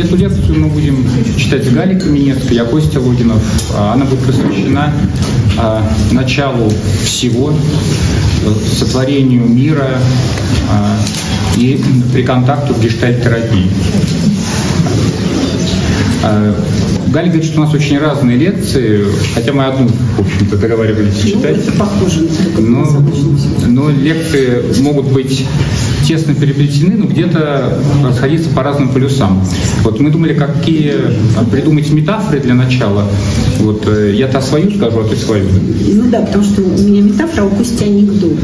эту лекцию мы будем читать с Галей Каменецкой, я Костя Логинов. А, она будет посвящена а, началу всего, сотворению мира а, и при контакту в гештальт-терапии. Галя говорит, что у нас очень разные лекции, хотя мы одну, в общем-то, договаривались ну, читать. Похоже но, но лекции могут быть тесно переплетены, но где-то расходиться по разным полюсам. Вот мы думали, какие придумать метафоры для начала. Вот э, я-то свою скажу, а ты свою. Ну да, потому что у меня метафора, а у Кости анекдот.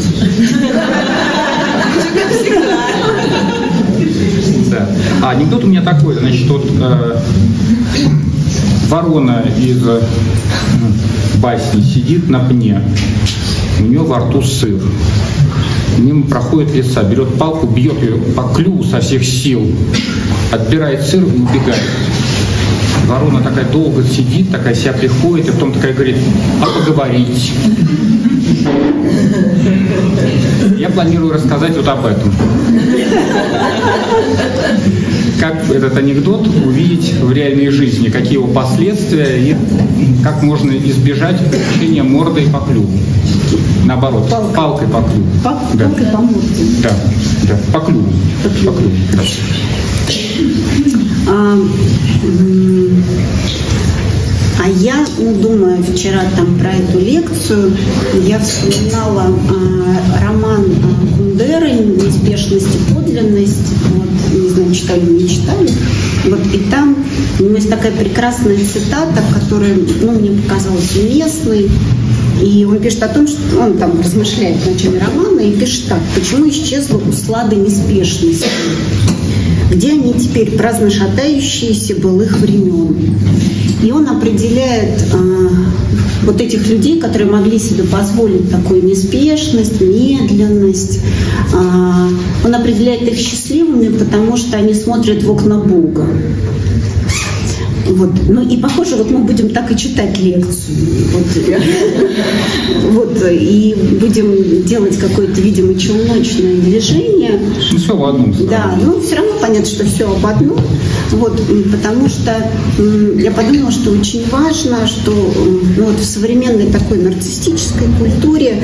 Да. А анекдот у меня такой, значит, вот э, ворона из э, басни сидит на пне, у нее во рту сыр. Мимо проходит лиса, берет палку, бьет ее по клюву со всех сил, отбирает сыр и убегает. Ворона такая долго сидит, такая себя приходит, и потом такая говорит, а поговорить. Я планирую рассказать вот об этом. Как этот анекдот увидеть в реальной жизни, какие его последствия и как можно избежать получения мордой по клюву. Наоборот, палкой, палкой по клюву. Пал, да. Палкой по морде. Да, да, по клюву. По клюву. По клюву да. а, а я, ну, думая вчера там про эту лекцию, я вспоминала э, роман э, Кундеры «Неспешность и подлинность». Вот, не знаю, читали, не читали. Вот, и там у него есть такая прекрасная цитата, которая ну, мне показалась уместной. И он пишет о том, что он там размышляет в начале романа и пишет так, почему исчезла услада неспешности где они теперь праздно шатающиеся былых времен. И он определяет э, вот этих людей, которые могли себе позволить такую неспешность, медленность. Э, он определяет их счастливыми, потому что они смотрят в окна Бога. Вот. Ну и похоже, вот мы будем так и читать лекцию. Вот, и будем делать какое-то, видимо, челночное движение. Ну, все в одном. Да, но все равно понятно, что все об одном. Вот, потому что я подумала, что очень важно, что ну, вот в современной такой нарциссической культуре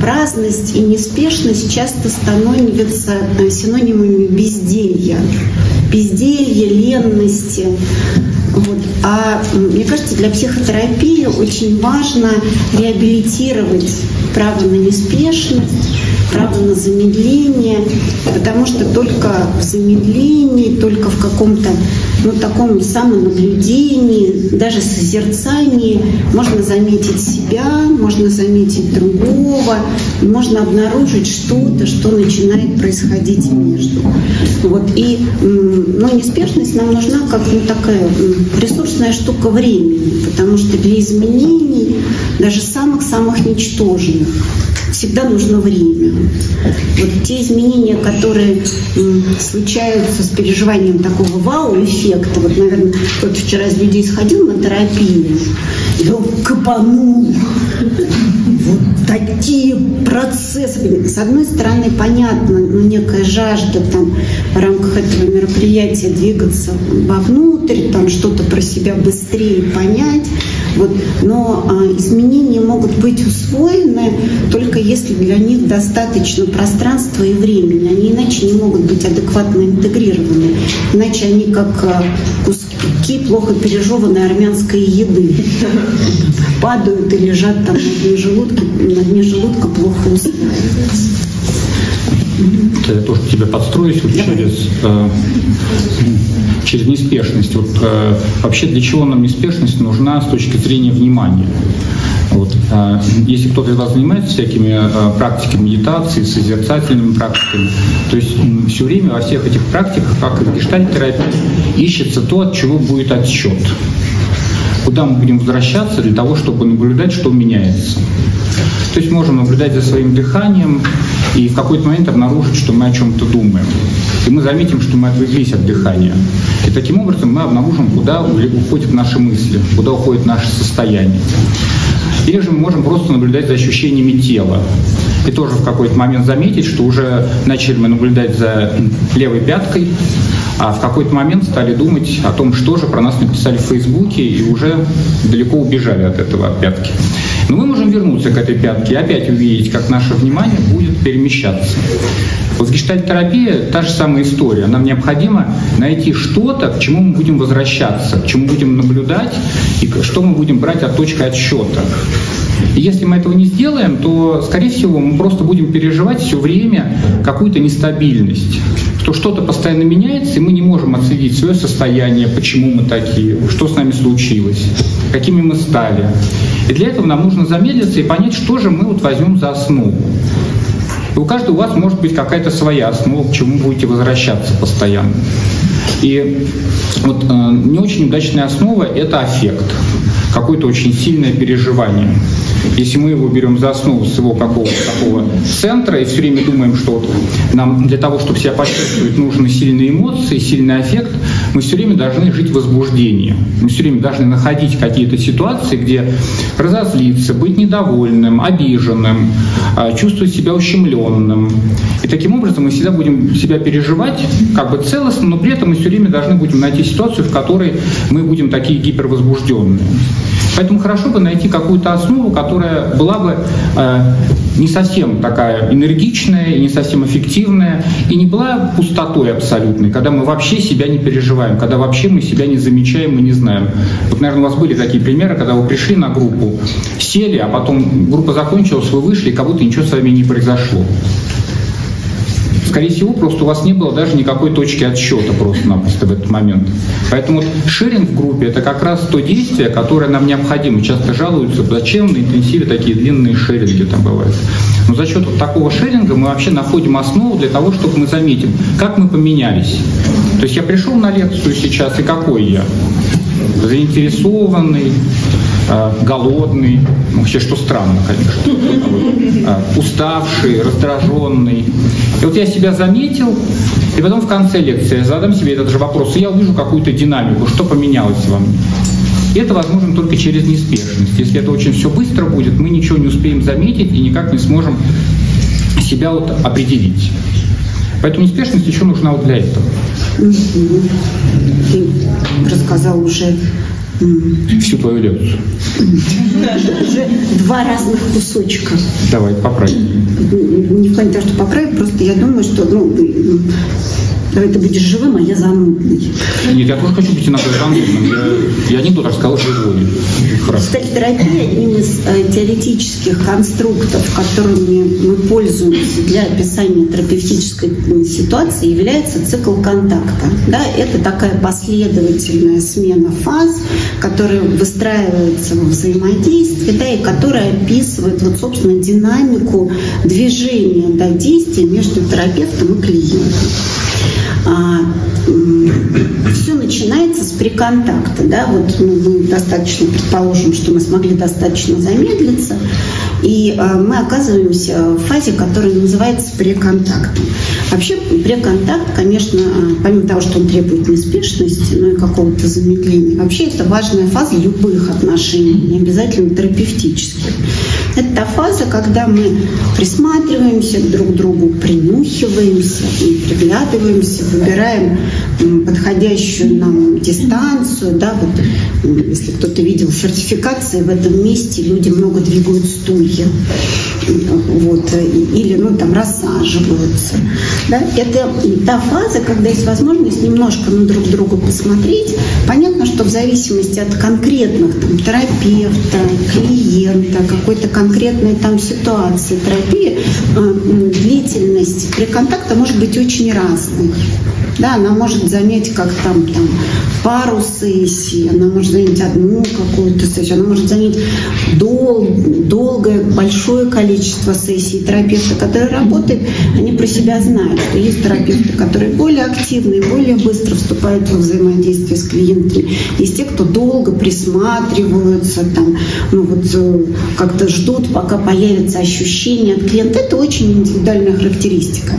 праздность и неспешность часто становятся э, синонимами безделья безделья, ленности. Вот. А мне кажется, для психотерапии очень важно реабилитировать право на неспешность, право на замедление, потому что только в замедлении, только в каком-то ну, таком самонаблюдении, даже созерцании можно заметить себя, можно заметить другого, можно обнаружить что-то, что начинает происходить между. Вот. И ну, неспешность нам нужна как ну, такая ресурсная штука времени, потому что для изменений, даже самых-самых ничтожных, всегда нужно время. Вот те изменения, которые случаются с переживанием такого вау-эффекта, вот, наверное, вот вчера из людей сходил на терапию, и он капанул. Вот такие процессы. С одной стороны, понятно, ну, некая жажда там в рамках этого мероприятия двигаться вовнутрь, там что-то про себя быстрее понять. Вот. Но а, изменения могут быть усвоены только если для них достаточно пространства и времени. Они иначе не могут быть адекватно интегрированы. Иначе они как а, куски плохо пережеванной армянской еды падают и лежат там на дне желудка, на дне желудка плохо усваиваются. Я тоже тебя подстроюсь вот через, э, через неспешность. Вот, э, вообще для чего нам неспешность нужна с точки зрения внимания? Вот, э, если кто-то из вас занимается всякими э, практиками медитации, созерцательными практиками, то есть э, все время во всех этих практиках, как и в гештальт-терапии, ищется то, от чего будет отсчет куда мы будем возвращаться для того, чтобы наблюдать, что меняется. То есть можем наблюдать за своим дыханием и в какой-то момент обнаружить, что мы о чем-то думаем. И мы заметим, что мы отвлеклись от дыхания. И таким образом мы обнаружим, куда уходят наши мысли, куда уходит наше состояние. Можем просто наблюдать за ощущениями тела. и тоже в какой-то момент заметить, что уже начали мы наблюдать за левой пяткой, а в какой-то момент стали думать о том, что же про нас написали в Фейсбуке, и уже далеко убежали от этого от пятки. Но мы можем вернуться к этой пятке и опять увидеть, как наше внимание будет перемещаться. Вот гештальт-терапия – та же самая история. Нам необходимо найти что-то, к чему мы будем возвращаться, к чему будем наблюдать и что мы будем брать от точки отсчета. И если мы этого не сделаем, то, скорее всего, мы просто будем переживать все время какую-то нестабильность что что-то постоянно меняется, и мы не можем отследить свое состояние, почему мы такие, что с нами случилось, какими мы стали. И для этого нам нужно замедлиться и понять, что же мы вот возьмем за основу. И у каждого у вас может быть какая-то своя основа, к чему будете возвращаться постоянно. И вот э, не очень удачная основа – это аффект, какое-то очень сильное переживание. Если мы его берем за основу своего какого-то такого центра и все время думаем, что вот нам для того, чтобы себя почувствовать, нужны сильные эмоции, сильный аффект, мы все время должны жить в возбуждении. Мы все время должны находить какие-то ситуации, где разозлиться, быть недовольным, обиженным, а, чувствовать себя ущемленным. И таким образом мы всегда будем себя переживать как бы целостно, но при этом мы все время должны будем найти ситуацию, в которой мы будем такие гипервозбужденные. Поэтому хорошо бы найти какую-то основу, которая была бы э, не совсем такая энергичная, не совсем эффективная, и не была пустотой абсолютной, когда мы вообще себя не переживаем, когда вообще мы себя не замечаем и не знаем. Вот, наверное, у вас были такие примеры, когда вы пришли на группу, сели, а потом группа закончилась, вы вышли, и как будто ничего с вами не произошло скорее всего, просто у вас не было даже никакой точки отсчета просто-напросто в этот момент. Поэтому шеринг в группе – это как раз то действие, которое нам необходимо. Часто жалуются, зачем на интенсиве такие длинные шеринги там бывают. Но за счет вот такого шеринга мы вообще находим основу для того, чтобы мы заметим, как мы поменялись. То есть я пришел на лекцию сейчас, и какой я? Заинтересованный, голодный, ну, вообще, что странно, конечно, а, уставший, раздраженный. И вот я себя заметил, и потом в конце лекции я задам себе этот же вопрос, и я увижу какую-то динамику, что поменялось во мне. И это возможно только через неспешность. Если это очень все быстро будет, мы ничего не успеем заметить и никак не сможем себя вот определить. Поэтому неспешность еще нужна вот для этого. Ты рассказал уже всю твою лекцию. Уже два разных кусочка. Давай, поправим. Не в плане того, что поправить, просто я думаю, что ну, Давай ты будешь живым, а я занудный. Нет, я тоже хочу быть иногда занудным. Я, я анекдот рассказал живой. Сталь-терапия одним из э, теоретических конструктов, которыми мы пользуемся для описания терапевтической ситуации, является цикл контакта. Да, это такая последовательная смена фаз, которая выстраивается во взаимодействии, да, и которая описывает, вот, собственно, динамику движения да, действий между терапевтом и клиентом а, все начинается с приконтакта. Да? Вот ну, мы достаточно, предположим, что мы смогли достаточно замедлиться, и а, мы оказываемся в фазе, которая называется преконтактом. Вообще преконтакт, конечно, а, помимо того, что он требует неспешности, ну и какого-то замедления, вообще это важная фаза любых отношений, не обязательно терапевтических. Это та фаза, когда мы присматриваемся друг к другу, принюхиваемся и приглядываемся, выбираем подходящую нам дистанцию. Да, вот, если кто-то видел сертификации, в этом месте люди много двигают стулья. Вот, или ну, там рассаживаются. Да? Это та фаза, когда есть возможность немножко на друг друга посмотреть. Понятно, что в зависимости от конкретных там, терапевта, клиента, какой-то конкретной там ситуации терапии, э, длительность при контакте может быть очень разной. Да, она может занять как там, там пару сессий, она может занять одну какую-то сессию, она может занять дол, долгое, большое количество сессий. Терапевты, которые работают, они про себя знают, что есть терапевты, которые более активные, более быстро вступают в взаимодействие с клиентами. Есть те, кто долго присматриваются, там, ну вот э, как-то ждут, пока появится ощущение от клиента. Это очень индивидуальная характеристика.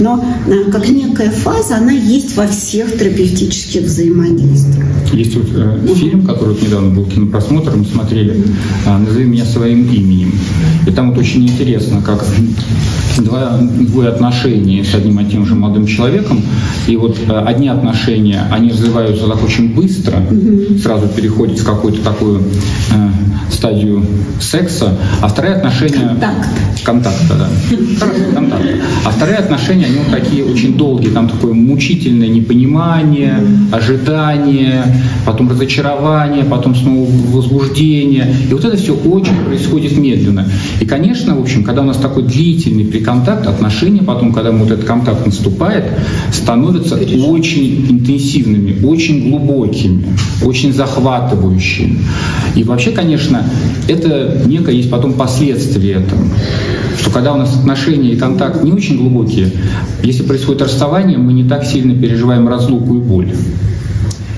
но э, как некая фаза, она есть во всех терапевтических взаимодействиях. Есть вот э, фильм, который вот недавно был кинопросмотр, мы смотрели э, «Назови меня своим именем». И там вот очень интересно, как два, двое отношений с одним и тем же молодым человеком, и вот э, одни отношения, они развиваются так очень быстро, сразу переходят в какую-то такую э, стадию секса, а вторые отношения... Контакт. Контакта, да. Контакт. А вторые отношения, они вот такие очень долгие, там такое мучительное непонимание, ожидание, потом разочарование, потом снова возбуждение. И вот это все очень происходит медленно. И, конечно, в общем, когда у нас такой длительный приконтакт, отношения потом, когда вот этот контакт наступает, становятся очень интенсивными, очень глубокими, очень захватывающими. И вообще, конечно, это некое есть потом последствия этого. Что когда у нас отношения и контакт не очень глубокие, если происходит расставание, мы не так сильно переживаем разлуку и боль.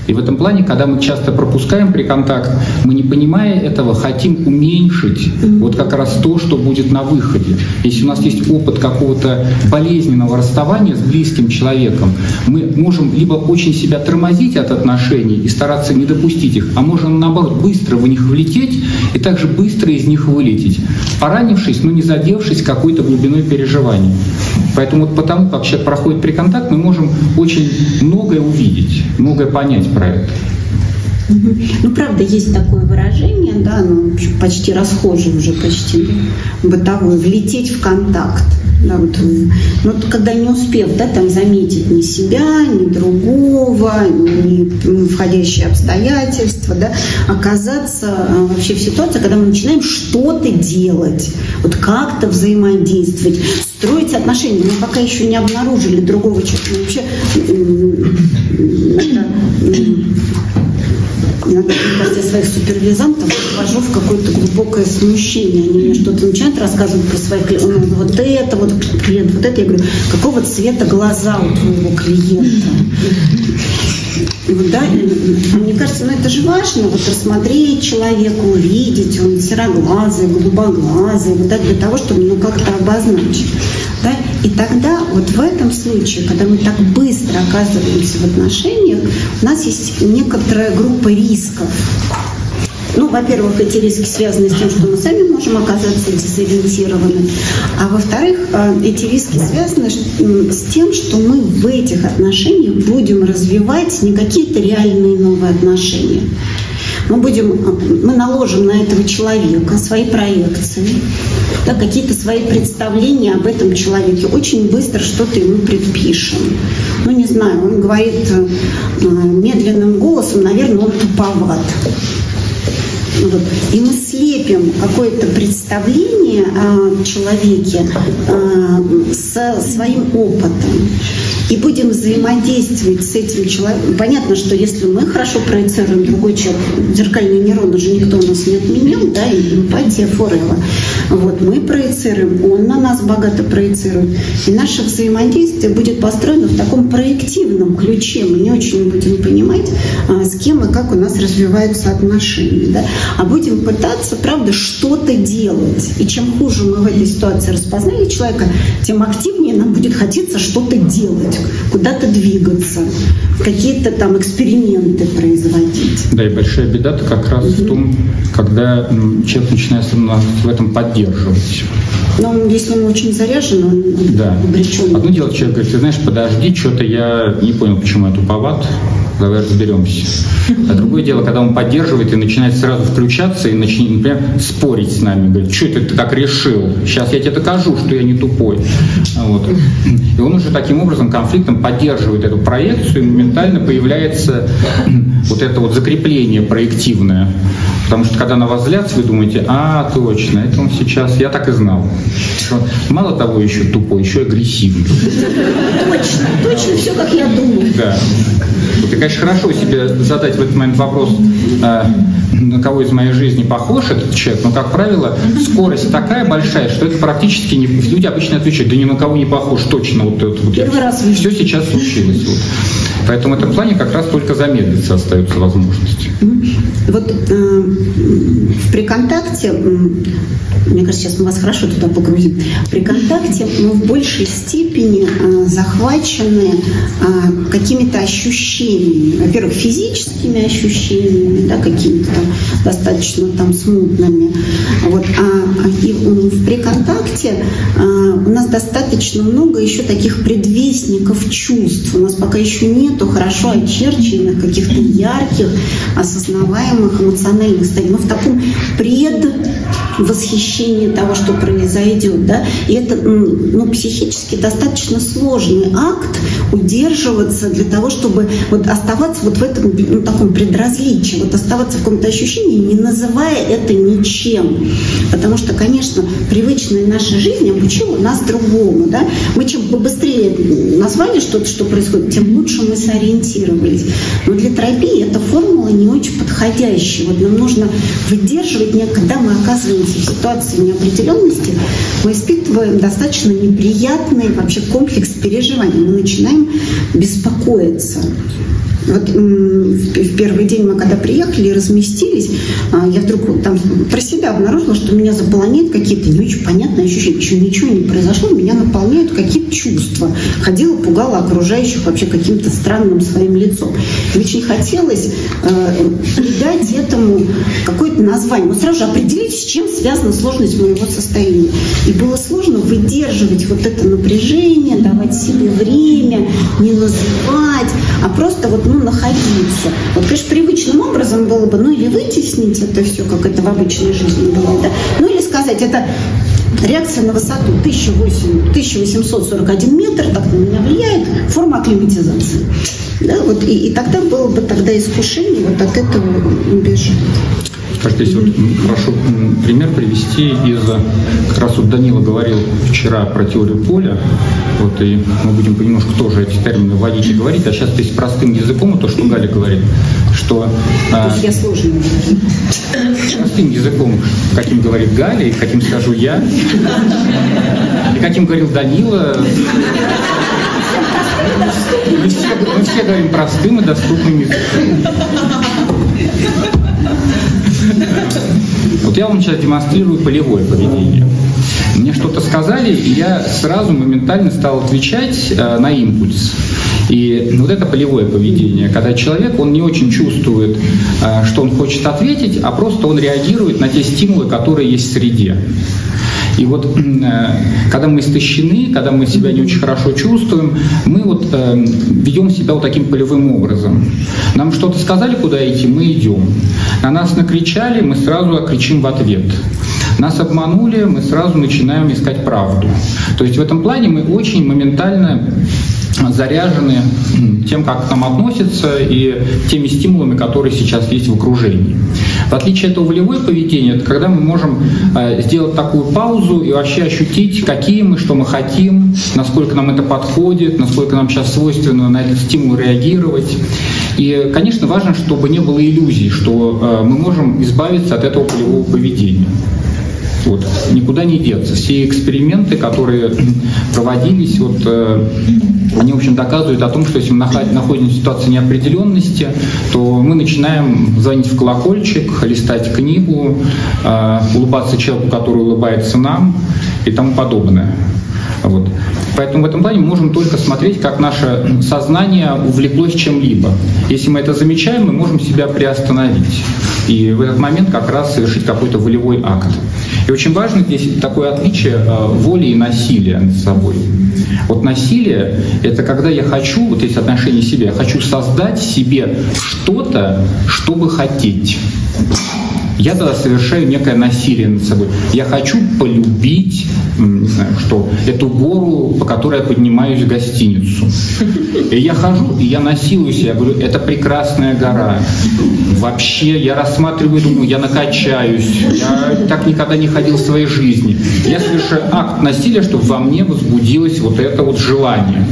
И в этом плане, когда мы часто пропускаем при контакт, мы не понимая этого, хотим уменьшить вот как раз то, что будет на выходе. Если у нас есть опыт какого-то болезненного расставания с близким человеком, мы можем либо очень себя тормозить от отношений и стараться не допустить их, а можем наоборот быстро в них влететь и также быстро из них вылететь, поранившись, но не задевшись какой-то глубиной переживаний. Поэтому вот потому, как человек проходит при контакт, мы можем очень многое увидеть, многое понять про это. Ну, правда, есть такое выражение, да, ну, почти расхожее уже, почти бытовое, влететь в контакт. Да, вот, ну, когда не успев да, там, заметить ни себя, ни другого, ни входящие обстоятельства, да, оказаться а, вообще в ситуации, когда мы начинаем что-то делать, вот как-то взаимодействовать, строить отношения. Мы пока еще не обнаружили другого человека. Вообще это, иногда, мне кажется, своих супервизантов вхожу в какое-то глубокое смущение. Они мне что-то начинают рассказывать про своих клиентов. Вот это, вот клиент, вот это. Я говорю, какого цвета глаза у твоего клиента? Вот, да, мне кажется, ну это же важно, вот рассмотреть человека, увидеть, он сероглазый, голубоглазый, вот, да, для того, чтобы ну как-то обозначить. Да? И тогда вот в этом случае, когда мы так быстро оказываемся в отношениях, у нас есть некоторая группа рисков. Ну, во-первых, эти риски связаны с тем, что мы сами можем оказаться дезориентированы, а во-вторых, э, эти риски связаны с тем, что мы в этих отношениях будем развивать не какие-то реальные новые отношения. Мы будем, э, мы наложим на этого человека свои проекции, да, какие-то свои представления об этом человеке. Очень быстро что-то ему предпишем. Ну, не знаю, он говорит э, медленным голосом, наверное, он туповат. Вот. И мы слепим какое-то представление о человеке э, со своим опытом и будем взаимодействовать с этим человеком. Понятно, что если мы хорошо проецируем другой человек, зеркальный нейрон уже никто у нас не отменил, да, и эмпатия форела. Вот, мы проецируем, он на нас богато проецирует. И наше взаимодействие будет построено в таком проективном ключе. Мы не очень будем понимать, а, с кем и как у нас развиваются отношения. Да? А будем пытаться, правда, что-то делать. И чем хуже мы в этой ситуации распознали человека, тем активнее нам будет хотеться что-то делать куда-то двигаться, какие-то там эксперименты производить. Да, и большая беда-то как раз угу. в том, когда человек начинает в этом поддерживать. Но если он очень заряжен, он да. обречен. Одно дело, человек говорит, ты знаешь, подожди, что-то я не понял, почему я туповат, разберемся. А другое дело, когда он поддерживает и начинает сразу включаться и начинает, например, спорить с нами, говорит, что это ты так решил, сейчас я тебе докажу, что я не тупой. Вот. И он уже таким образом конфликтом поддерживает эту проекцию, и моментально появляется вот это вот закрепление проективное. Потому что когда на вас взгляд, вы думаете, а, точно, это он сейчас, я так и знал. Что мало того, еще тупой, еще агрессивный. Точно, точно, все как я думаю. Да. И, конечно, хорошо себе задать в этот момент вопрос, а, на кого из моей жизни похож этот человек, но, как правило, скорость такая большая, что это практически не... Люди обычно отвечают, да ни на кого не похож, точно вот это вот. Первый раз Все сейчас случилось. Вот. Поэтому в этом плане как раз только замедлиться остается возможность. Вот э, при контакте, мне кажется, сейчас мы вас хорошо туда погрузим, при контакте мы в большей степени э, захвачены э, какими-то ощущениями. Во-первых, физическими ощущениями, да, какими-то там достаточно там смутными. Вот. А, а и при контакте э, у нас достаточно много еще таких предвестников чувств. У нас пока еще нету хорошо очерченных, каких-то ярких, осознаваемых эмоциональных состояний. Мы в таком предвосхищении того, что произойдет. Да? И это ну, психически достаточно сложный акт удерживаться для того, чтобы вот оставаться вот в этом ну, таком предразличии, вот оставаться в каком-то ощущении, не называя это ничем. Потому что, конечно, привычная наша жизнь обучила нас другому. Да? Мы чем побыстрее назвали что-то, что происходит, тем лучше мы сориентировались. Но для терапии эта формула не очень подходящая. Вот нам нужно выдерживать, когда мы оказываемся в ситуации неопределенности, мы испытываем достаточно неприятный вообще комплекс переживаний. Мы начинаем беспокоиться. Вот в первый день мы когда приехали и разместились, а, я вдруг там про себя обнаружила, что меня заполняют какие-то не очень понятные ощущения. Еще ничего не произошло, меня наполняют какие-то чувства. Ходила, пугала окружающих вообще каким-то странным своим лицом. И очень хотелось э, придать этому какое-то название. Мы сразу же определить, с чем связана сложность моего состояния. И было сложно выдерживать вот это напряжение, давать себе время, не называть, а просто вот ну, находиться. Вот, конечно, привычным образом было бы, ну или вытеснить это все, как это в обычной жизни было, да, ну или сказать, это реакция на высоту 1841 метр, так на меня влияет, форма акклиматизации. Да, вот, и, и тогда было бы тогда искушение вот от этого убежать. Скажите, если вот прошу пример привести из, как раз вот Данила говорил вчера про теорию поля, вот, и мы будем понемножку тоже эти термины вводить и говорить, а сейчас есть простым языком, то, что Галя говорит, что... То есть я сложно Простым языком, каким говорит Галя, и каким скажу я, и каким говорил Данила, мы все, мы все говорим простым и доступным языком. Вот я вам сейчас демонстрирую полевое поведение. Мне что-то сказали, и я сразу моментально стал отвечать э, на импульс. И вот это полевое поведение, когда человек, он не очень чувствует, э, что он хочет ответить, а просто он реагирует на те стимулы, которые есть в среде. И вот э, когда мы истощены, когда мы себя не очень хорошо чувствуем, мы вот э, ведем себя вот таким полевым образом. Нам что-то сказали, куда идти, мы идем. На нас накричали, мы сразу кричим в ответ. Нас обманули, мы сразу начинаем искать правду. То есть в этом плане мы очень моментально заряжены тем, как к нам относятся и теми стимулами, которые сейчас есть в окружении. В отличие от этого волевое поведение, это когда мы можем э, сделать такую паузу и вообще ощутить, какие мы, что мы хотим, насколько нам это подходит, насколько нам сейчас свойственно на этот стимул реагировать. И, конечно, важно, чтобы не было иллюзий, что э, мы можем избавиться от этого полевого поведения. Вот, никуда не деться. Все эксперименты, которые проводились, вот, э, они, в общем, доказывают о том, что если мы находимся в ситуации неопределенности, то мы начинаем звонить в колокольчик, листать книгу, э, улыбаться человеку, который улыбается нам и тому подобное. Вот. Поэтому в этом плане мы можем только смотреть, как наше сознание увлеклось чем-либо. Если мы это замечаем, мы можем себя приостановить. И в этот момент как раз совершить какой-то волевой акт. И очень важно здесь такое отличие э, воли и насилия над собой. Вот насилие — это когда я хочу, вот эти отношения себе, я хочу создать себе что-то, чтобы хотеть я тогда совершаю некое насилие над собой. Я хочу полюбить, не знаю, что, эту гору, по которой я поднимаюсь в гостиницу. И я хожу, и я насилую себя, говорю, это прекрасная гора. Вообще, я рассматриваю, думаю, я накачаюсь, я так никогда не ходил в своей жизни. Я совершаю акт насилия, чтобы во мне возбудилось вот это вот желание.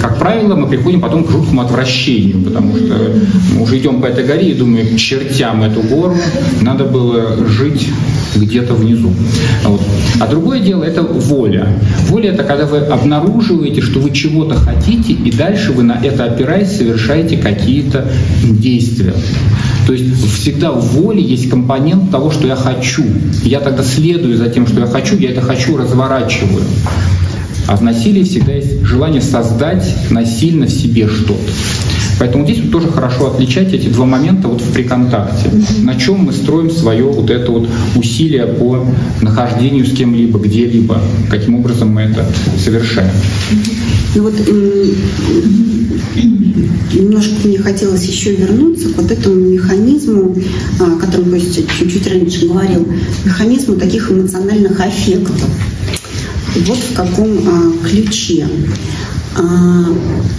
Как правило, мы приходим потом к жуткому отвращению, потому что мы уже идем по этой горе и думаем, чертям эту гору, надо было жить где-то внизу. Вот. А другое дело – это воля. Воля – это когда вы обнаруживаете, что вы чего-то хотите, и дальше вы на это опираясь совершаете какие-то действия. То есть всегда в воле есть компонент того, что я хочу. Я тогда следую за тем, что я хочу, я это хочу разворачиваю. А в насилии всегда есть желание создать насильно в себе что-то. Поэтому здесь вот тоже хорошо отличать эти два момента вот при контакте. На чем мы строим свое вот это вот усилие по нахождению с кем-либо, где-либо, каким образом мы это совершаем. Ну вот немножко мне хотелось еще вернуться к вот этому механизму, о котором Костя чуть-чуть раньше говорил, механизму таких эмоциональных аффектов. Вот в каком а, ключе. А,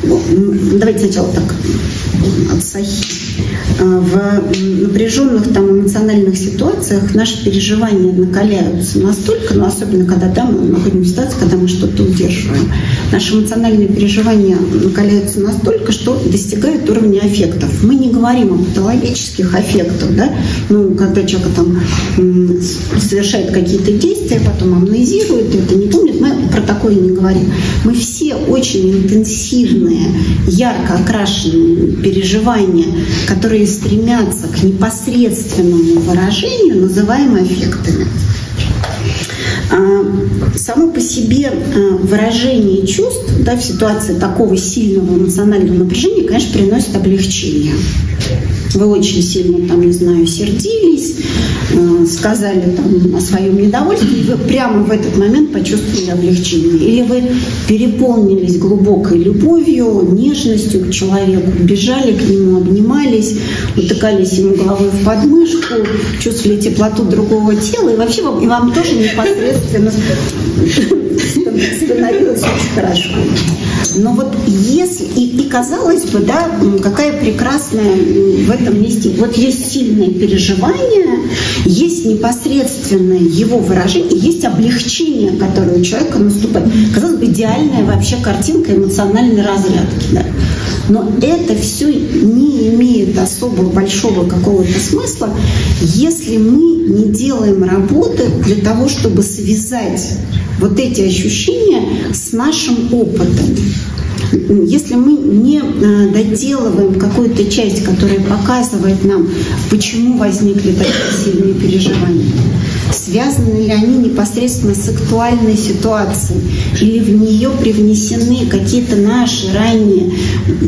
давайте сначала так от Сахи. А, в напряженных там эмоциональных ситуациях наши переживания накаляются настолько, ну особенно когда да, мы находимся в ситуации, когда мы что-то удерживаем. Наши эмоциональные переживания накаляются настолько, что достигают уровня аффектов. Мы не говорим о патологических аффектах, да, ну, когда человек там совершает какие-то действия, потом амнезирует, это не помнит, мы про такое не говорим. Мы все очень интенсивные, ярко окрашенные переживания, которые стремятся к непосредственному выражению, называемые эффектами. А, само по себе а, выражение чувств да, в ситуации такого сильного эмоционального напряжения, конечно, приносит облегчение вы очень сильно, там, не знаю, сердились, э, сказали там, о своем недовольстве, и вы прямо в этот момент почувствовали облегчение. Или вы переполнились глубокой любовью, нежностью к человеку, бежали к нему, обнимались, утыкались ему головой в подмышку, чувствовали теплоту другого тела, и вообще вам, и вам тоже непосредственно se nos становилось очень хорошо. Но вот если, и, и казалось бы, да, какая прекрасная в этом месте, вот есть сильное переживание, есть непосредственное его выражение, есть облегчение, которое у человека наступает. Казалось бы, идеальная вообще картинка эмоциональной разрядки. Да. Но это все не имеет особо большого какого-то смысла, если мы не делаем работы для того, чтобы связать вот эти ощущения с нашим опытом. Если мы не э, доделываем какую-то часть, которая показывает нам, почему возникли такие сильные переживания, связаны ли они непосредственно с актуальной ситуацией, или в нее привнесены какие-то наши ранее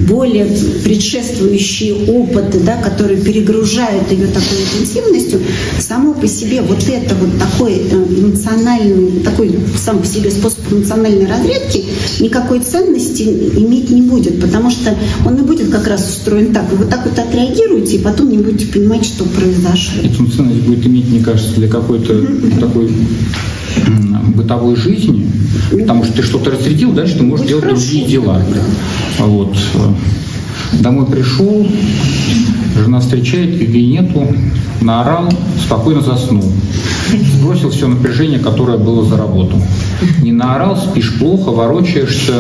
более предшествующие опыты, да, которые перегружают ее такой интенсивностью, само по себе вот это вот такой э, эмоциональный, такой сам по себе способ эмоциональной разрядки никакой ценности иметь не будет, потому что он и будет как раз устроен так. Вы вот так вот отреагируете, и потом не будете понимать, что произошло. Эту ценность будет иметь, мне кажется, для какой-то. Такой бытовой жизни, потому что ты что-то разрядил, дальше ты можешь делать другие дела. Вот. Домой пришел, жена встречает, любви нету, наорал, спокойно заснул. Сбросил все напряжение, которое было за работу. Не наорал, спишь плохо, ворочаешься,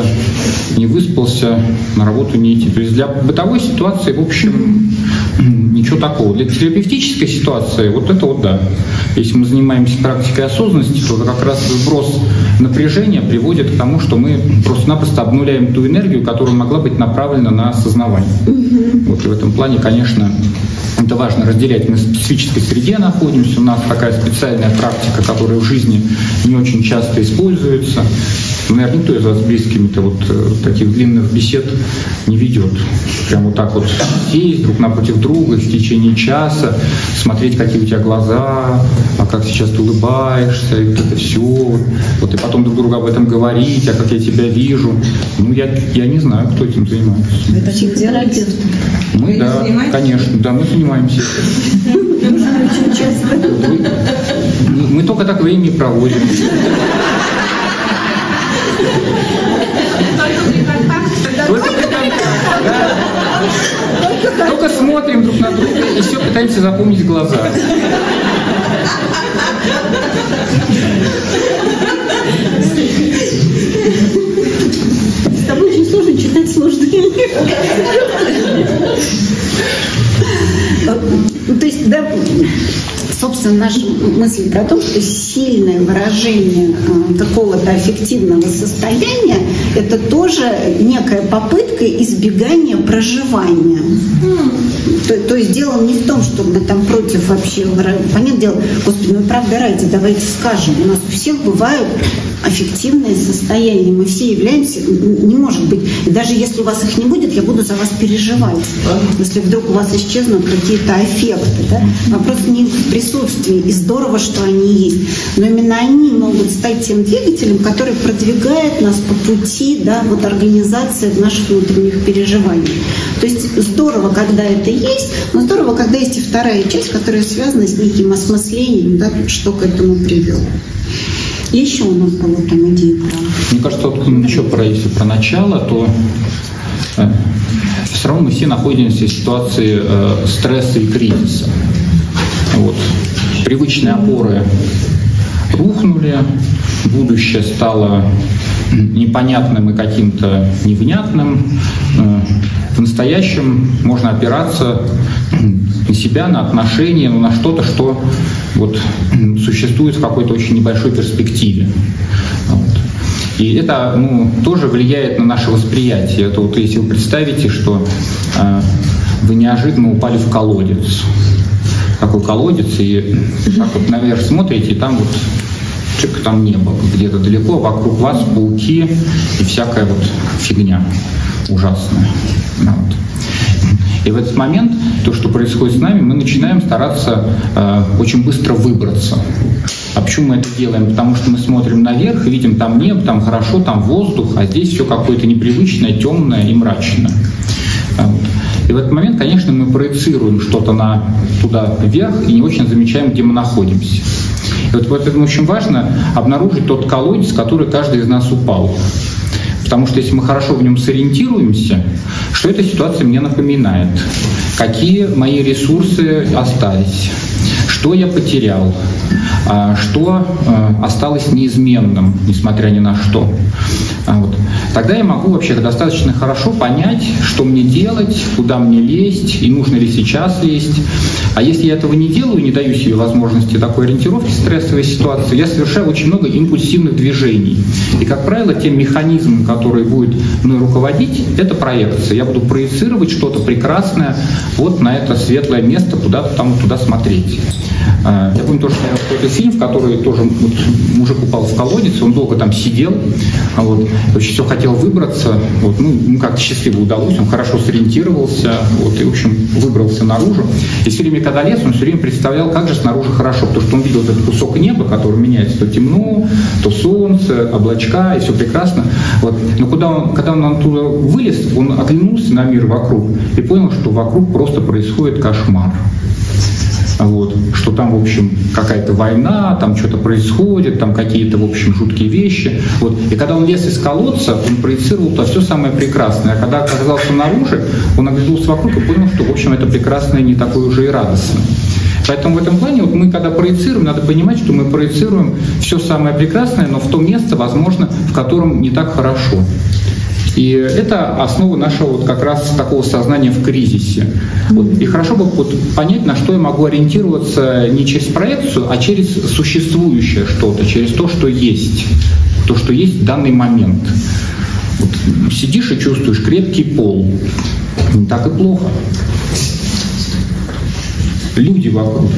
не выспался, на работу не идти. То есть для бытовой ситуации, в общем, ничего такого. Для терапевтической ситуации вот это вот да. Если мы занимаемся практикой осознанности, то как раз сброс напряжения приводит к тому, что мы просто-напросто обнуляем ту энергию, которая могла быть направлена на осознавание. Вот и в этом плане, конечно, это важно разделять. Мы в специфической среде находимся, у нас такая специальная практика, которая в жизни не очень часто используется. Наверное, никто из вас с близкими-то вот э, таких длинных бесед не ведет. Прямо вот так вот сесть друг напротив друга течение часа, смотреть, какие у тебя глаза, а как сейчас ты улыбаешься, и вот это все. Вот и потом друг другу об этом говорить, а как я тебя вижу. Ну, я, я не знаю, кто этим занимается. Это психотерапевт. Мы, да, конечно, да, мы занимаемся. Мы только так время проводим. Только смотрим друг на друга и все пытаемся запомнить глаза. С тобой очень сложно читать Ну, то есть, да, собственно, наша мысль про то, что сильное выражение э, какого-то аффективного состояния – это тоже некая попытка избегания проживания. То, то есть дело не в том, что мы там против вообще, понятное дело, господи, ну правда ради, давайте скажем, у нас у всех бывают аффективные состояния, мы все являемся, не может быть, и даже если у вас их не будет, я буду за вас переживать, если вдруг у вас исчезнут какие-то аффекты, да? вопрос не в присутствии, и здорово, что они есть, но именно они могут стать тем двигателем, который продвигает нас по пути, да, вот организации наших внутренних переживаний. То есть здорово, когда это есть, но здорово, когда есть и вторая часть, которая связана с неким осмыслением, да, что к этому привело. Еще у нас была там идея про... Мне кажется, вот еще про, если про начало, то э, все равно мы все находимся в ситуации э, стресса и кризиса. Вот. Привычные опоры рухнули, будущее стало непонятным и каким-то невнятным. Э, в настоящем можно опираться на себя, на отношения, ну, на что-то, что вот, существует в какой-то очень небольшой перспективе. Вот. И это ну, тоже влияет на наше восприятие. Это вот если вы представите, что э, вы неожиданно упали в колодец, такой колодец, и так вот наверх смотрите, и там вот чик там не было, где-то далеко, вокруг вас пауки и всякая вот фигня ужасная. Вот. И в этот момент то, что происходит с нами, мы начинаем стараться э, очень быстро выбраться. А почему мы это делаем? Потому что мы смотрим наверх, видим там небо, там хорошо, там воздух, а здесь все какое-то непривычное, темное и мрачное. Вот. И в этот момент, конечно, мы проецируем что-то на туда вверх и не очень замечаем, где мы находимся. И вот поэтому очень важно обнаружить тот колодец, который каждый из нас упал. Потому что если мы хорошо в нем сориентируемся, что эта ситуация мне напоминает, какие мои ресурсы остались, что я потерял, а, что а, осталось неизменным, несмотря ни на что. А вот. Тогда я могу вообще достаточно хорошо понять, что мне делать, куда мне лезть и нужно ли сейчас лезть. А если я этого не делаю, не даю себе возможности такой ориентировки в стрессовой ситуации, я совершаю очень много импульсивных движений. И, как правило, тем механизмом, который будет мной руководить, это проекция. Я буду проецировать что-то прекрасное вот на это светлое место, куда-то там туда смотреть. А, я помню тоже какой-то фильм, в который тоже вот, мужик упал в колодец, он долго там сидел, а вот, очень все хотел выбраться, вот, ну, ему как-то счастливо удалось, он хорошо сориентировался, вот, и, в общем, выбрался наружу. И все время, когда лез, он все время представлял, как же снаружи хорошо, потому что он видел этот кусок неба, который меняется то темно, то солнце, облачка, и все прекрасно. Вот. Но куда он, когда он оттуда вылез, он оглянулся на мир вокруг и понял, что вокруг просто происходит кошмар вот, что там, в общем, какая-то война, там что-то происходит, там какие-то, в общем, жуткие вещи. Вот. И когда он лез из колодца, он проецировал то все самое прекрасное. А когда оказался наружу, он оглянулся вокруг и понял, что, в общем, это прекрасное не такое уже и радостное. Поэтому в этом плане вот мы, когда проецируем, надо понимать, что мы проецируем все самое прекрасное, но в то место, возможно, в котором не так хорошо. И это основа нашего вот как раз такого сознания в кризисе. Вот. И хорошо бы вот понять, на что я могу ориентироваться не через проекцию, а через существующее что-то, через то, что есть, то, что есть в данный момент. Вот сидишь и чувствуешь крепкий пол. Не так и плохо. Люди вокруг.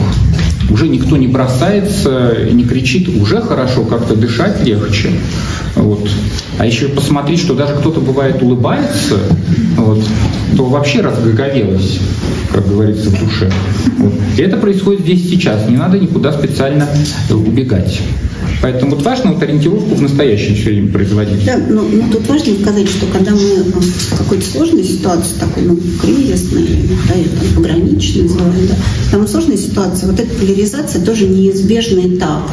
Уже никто не бросается, не кричит, уже хорошо, как-то дышать легче. Вот. А еще посмотреть, что даже кто-то бывает улыбается, вот, то вообще разгоговелось, как говорится, в душе. Вот. И это происходит здесь сейчас. Не надо никуда специально убегать. Поэтому вот важно вот ориентировку в настоящем все время производить. Да, но, но тут важно сказать, что когда мы в какой-то сложной ситуации, такой, ну, кризисной, да, там, пограничной, называем, да, там в сложной ситуации вот эта поляризация тоже неизбежный этап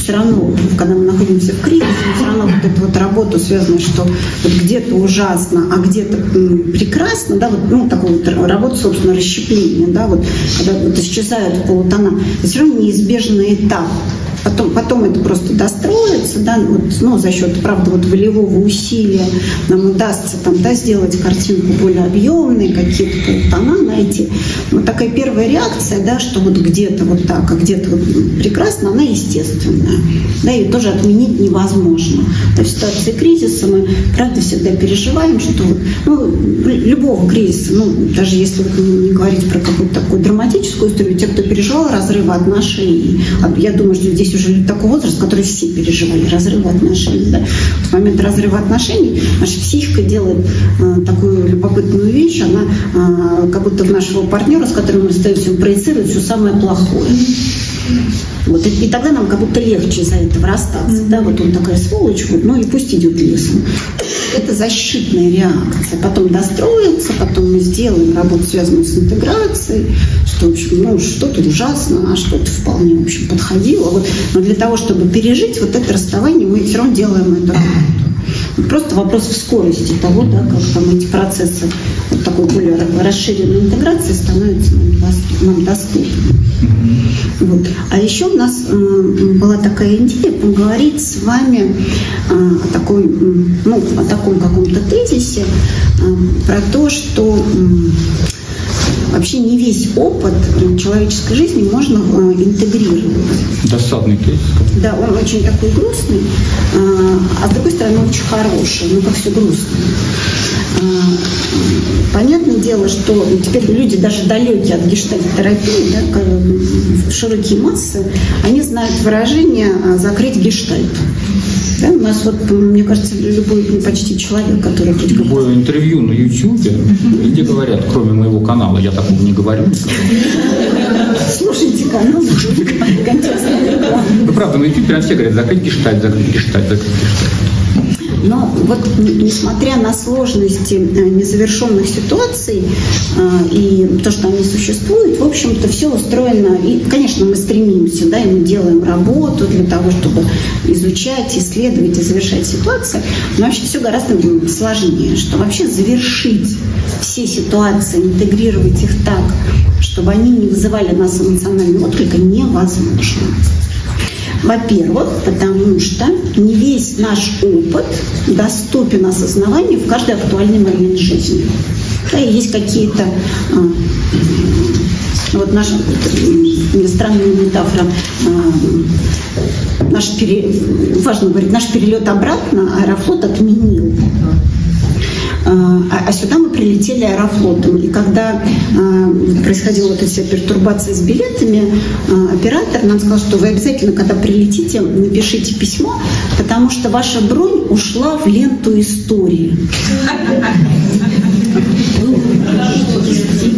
все равно, когда мы находимся в кризисе, все равно вот эту вот работу, связанную, что вот где-то ужасно, а где-то прекрасно, да, вот, ну, такую вот работу, собственно, расщепления, да, вот, когда вот исчезают полутона, все равно неизбежный этап. Потом, потом это просто достроится, да, вот, ну, за счет, правда, вот волевого усилия нам удастся там, да, сделать картинку более объемной, какие-то тона найти. Вот такая первая реакция, да, что вот где-то вот так, а где-то вот прекрасно, она естественная. Да, ее тоже отменить невозможно. В ситуации кризиса мы, правда, всегда переживаем, что ну, любого кризиса, ну, даже если не говорить про какую-то такую драматическую историю, те, кто переживал разрывы отношений, а я думаю, что здесь уже такой возраст, который все переживали разрывы отношений. Да? В момент разрыва отношений наша психика делает э, такую любопытную вещь, она э, как будто в нашего партнера, с которым мы остаемся, проецирует все самое плохое. Вот, и, и тогда нам как будто легче из-за этого расстаться. Да, вот он такая сволочь, вот, ну и пусть идет лесом. Это защитная реакция. Потом достроится, потом мы сделаем работу, связанную с интеграцией, что, в общем, ну, что-то ужасно, а что-то вполне, в общем, подходило. Вот, но для того, чтобы пережить вот это расставание, мы все равно делаем эту работу. Просто вопрос в скорости того, да, как там эти процессы вот такой более расширенной интеграции становятся нам доступны. Вот. А еще у нас э, была такая идея поговорить с вами э, о, такой, ну, о таком каком-то тезисе, э, про то, что вообще не весь опыт человеческой жизни можно интегрировать. Досадный тезис. Да, он очень такой грустный, а с другой стороны очень хороший, ну как все грустно. Понятное дело, что теперь люди даже далекие от гештальт-терапии, да, широкие массы, они знают выражение а, «закрыть гештальт». Да, у нас вот, мне кажется, любой почти человек, который хоть Любое интервью на YouTube, где говорят, кроме моего канала, я такого не говорю. Слушайте канал, Ну, правда, на YouTube прям все говорят, закрыть гештальт, закрыть гештальт, закрыть гештальт. Но вот несмотря на сложности э, незавершенных ситуаций э, и то, что они существуют, в общем-то, все устроено. И, конечно, мы стремимся, да, и мы делаем работу для того, чтобы изучать, исследовать и завершать ситуации. Но вообще все гораздо сложнее, что вообще завершить все ситуации, интегрировать их так, чтобы они не вызывали нас эмоционального отклика, невозможно. Во-первых, потому что не весь наш опыт доступен осознаванию в каждый актуальный момент жизни. Да, есть какие-то а, вот наша странная метафора, а, наш пере, важно говорить, наш перелет обратно Аэрофлот отменил. А, а сюда мы прилетели аэрофлотом. И когда а, происходила вот эта пертурбация с билетами, а, оператор нам сказал, что вы обязательно, когда прилетите, напишите письмо, потому что ваша бронь ушла в ленту истории.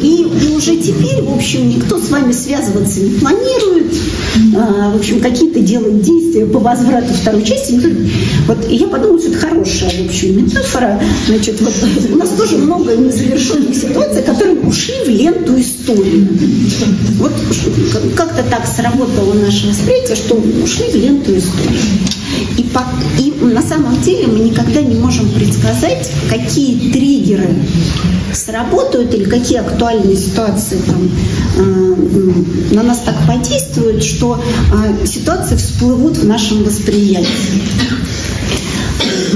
И уже теперь, в общем, никто с вами связываться не планирует. В общем, какие-то делают действия по возврату второй части. Вот и я подумала, что это хорошая, в общем, метафора. Значит, вот у нас тоже много незавершенных ситуаций, которые ушли в ленту истории. Вот как-то так сработало наше восприятие, что ушли в ленту истории. И, по, и на самом деле мы никогда не можем предсказать, какие триггеры сработают или какие актуальные ситуации там, э, на нас так подействуют, что э, ситуации всплывут в нашем восприятии.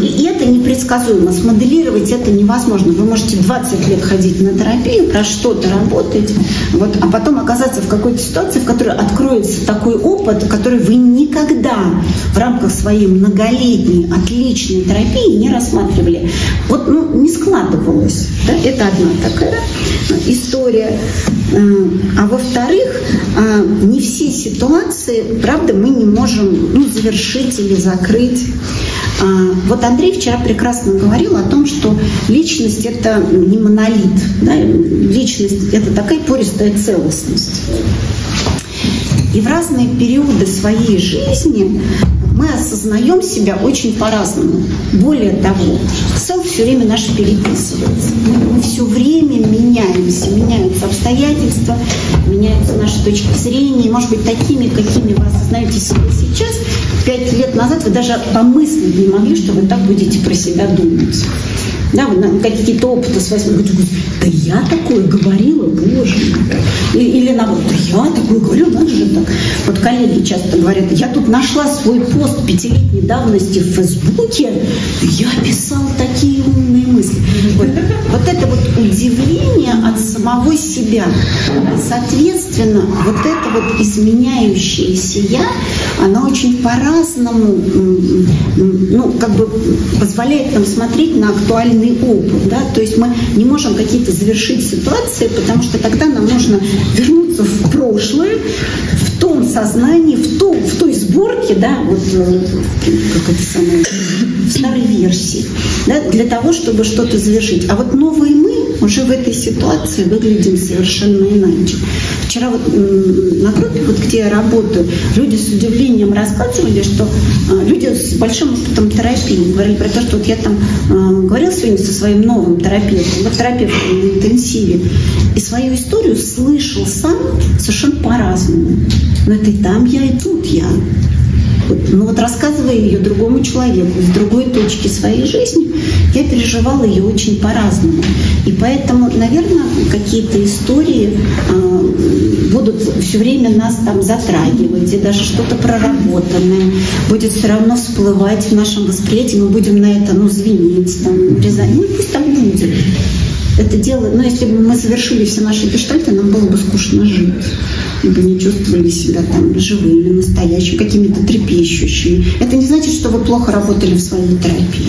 И это непредсказуемо. Смоделировать это невозможно. Вы можете 20 лет ходить на терапию, про что-то работать, вот, а потом оказаться в какой-то ситуации, в которой откроется такой опыт, который вы никогда в рамках своей многолетней отличной терапии не рассматривали. Вот ну, не складывалось. Да? Это одна такая история. Э, а во-вторых, э, не все ситуации, правда, мы не можем ну, завершить или закрыть. А, вот Андрей вчера прекрасно говорил о том, что личность – это не монолит. Да? Личность – это такая пористая целостность. И в разные периоды своей жизни мы осознаем себя очень по-разному. Более того, селф все время наш переписывается. Мы, мы все время меняемся, меняются обстоятельства, меняются наши точки зрения. может быть, такими, какими вы осознаете себя сейчас, пять лет назад вы даже помыслить не могли, что вы так будете про себя думать. Да, какие-то опыты с восьми, да я такое говорила, боже мой. Или наоборот, да я такое говорю, надо же так. Вот коллеги часто говорят, я тут нашла свой пост пятилетней давности в Фейсбуке, я писал такие умные мысли. Вот, это вот удивление от самого себя. Соответственно, вот это вот изменяющееся я, оно очень по-разному, ну, как бы позволяет нам смотреть на актуальный опыт, да, то есть мы не можем какие-то завершить ситуации, потому что тогда нам нужно вернуться в прошлое, сознании, в, том, в той сборке, да, вот э, как это самое, в старой версии, да, для того, чтобы что-то завершить. А вот новые мы уже в этой ситуации выглядим совершенно иначе. Вчера вот на группе, вот где я работаю, люди с удивлением рассказывали, что а, люди с большим опытом терапии говорили про то, что вот я там а, говорил сегодня со своим новым терапевтом, вот терапевтом на интенсиве, и свою историю слышал сам совершенно по-разному. Но это и там я, и тут я. Ну вот рассказывая ее другому человеку с другой точки своей жизни, я переживала ее очень по-разному. И поэтому, наверное, какие-то истории э, будут все время нас там затрагивать, и даже что-то проработанное будет все равно всплывать в нашем восприятии, мы будем на это, ну, звенить, там, резать. Ну, пусть так будет это дело, но если бы мы завершили все наши гештальты, нам было бы скучно жить. Мы бы не чувствовали себя там живыми, настоящими, какими-то трепещущими. Это не значит, что вы плохо работали в своей терапии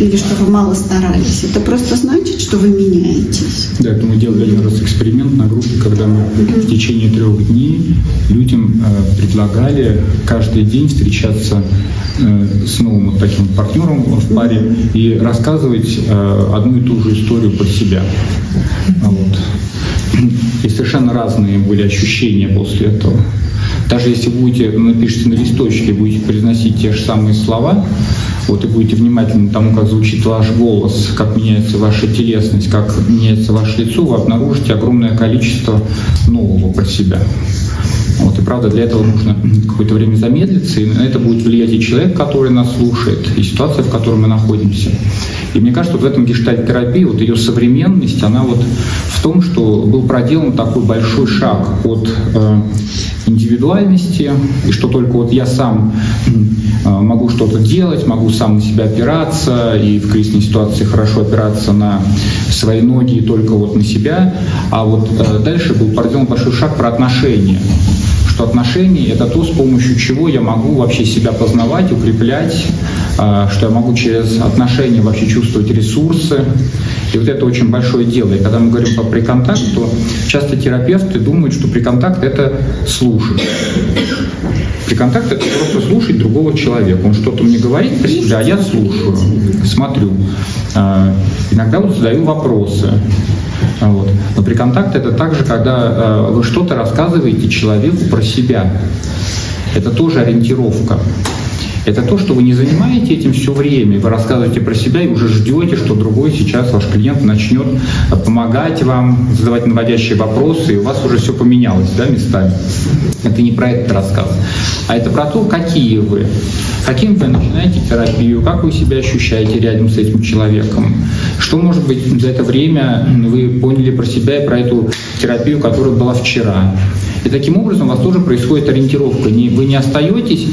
или что вы мало старались. Это просто значит, что вы меняетесь. Да, это мы делали один раз эксперимент на группе, когда мы в течение трех дней людям э, предлагали каждый день встречаться э, с новым вот таким партнером в паре и рассказывать э, одну и ту же историю про себя. Вот. И совершенно разные были ощущения после этого. Даже если будете, напишите на листочке, будете произносить те же самые слова, вот и будете внимательны тому, как звучит ваш голос, как меняется ваша телесность, как меняется ваше лицо, вы обнаружите огромное количество нового про себя. Правда, для этого нужно какое-то время замедлиться, и на это будет влиять и человек, который нас слушает, и ситуация, в которой мы находимся. И мне кажется, вот в этом гештальт-терапии, вот ее современность, она вот в том, что был проделан такой большой шаг от э, индивидуальности, и что только вот я сам э, могу что-то делать, могу сам на себя опираться, и в кризисной ситуации хорошо опираться на свои ноги, и только вот на себя. А вот э, дальше был проделан большой шаг про отношения что отношения — это то, с помощью чего я могу вообще себя познавать, укреплять, а, что я могу через отношения вообще чувствовать ресурсы. И вот это очень большое дело. И когда мы говорим про приконтакт, то часто терапевты думают, что приконтакт — это слушать. Приконтакт — это просто слушать другого человека. Он что-то мне говорит про себя, а я слушаю, смотрю. А, иногда вот задаю вопросы. Вот. Но при контакте это также, когда э, вы что-то рассказываете человеку про себя. Это тоже ориентировка. Это то, что вы не занимаете этим все время, вы рассказываете про себя и уже ждете, что другой сейчас, ваш клиент, начнет помогать вам, задавать наводящие вопросы, и у вас уже все поменялось да, местами. Это не про этот рассказ, а это про то, какие вы, каким вы начинаете терапию, как вы себя ощущаете рядом с этим человеком, что, может быть, за это время вы поняли про себя и про эту терапию, которая была вчера. И таким образом у вас тоже происходит ориентировка. Не, вы не остаетесь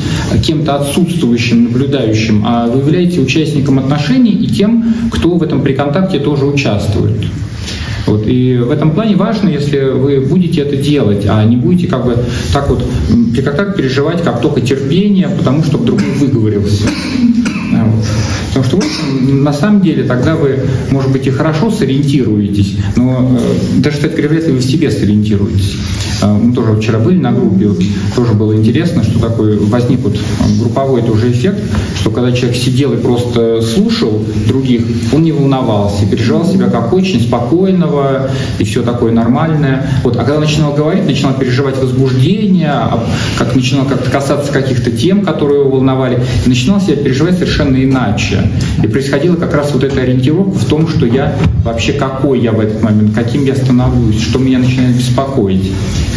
кем-то отсутствующим, наблюдающим, а вы являетесь участником отношений и тем, кто в этом приконтакте тоже участвует. Вот. И в этом плане важно, если вы будете это делать, а не будете как бы так вот при контакте переживать как только терпение, потому что вдруг выговорился. Потому что вы, на самом деле тогда вы, может быть, и хорошо сориентируетесь, но э, даже, кстати говоря, вряд ли вы в себе сориентируетесь. Э, мы тоже вчера были на группе, вот, тоже было интересно, что такой возник вот групповой тоже эффект, что когда человек сидел и просто слушал других, он не волновался, переживал себя как очень спокойного и все такое нормальное. Вот, а когда начинал говорить, начинал переживать возбуждение, а как начинал как-то касаться каких-то тем, которые его волновали, начинал себя переживать совершенно иначе. И происходила как раз вот эта ориентировка в том, что я вообще какой я в этот момент, каким я становлюсь, что меня начинает беспокоить.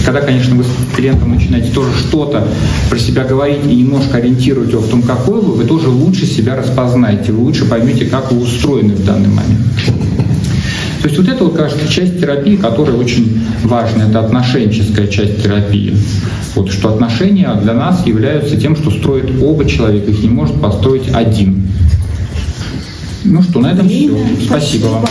когда, конечно, вы с клиентом начинаете тоже что-то про себя говорить и немножко ориентируете его в том, какой вы, вы тоже лучше себя распознаете, вы лучше поймете, как вы устроены в данный момент. То есть вот это, вот, кажется, часть терапии, которая очень важна, это отношенческая часть терапии. Вот, что отношения для нас являются тем, что строят оба человека, их не может построить один. Ну что, на этом все. Спасибо вам.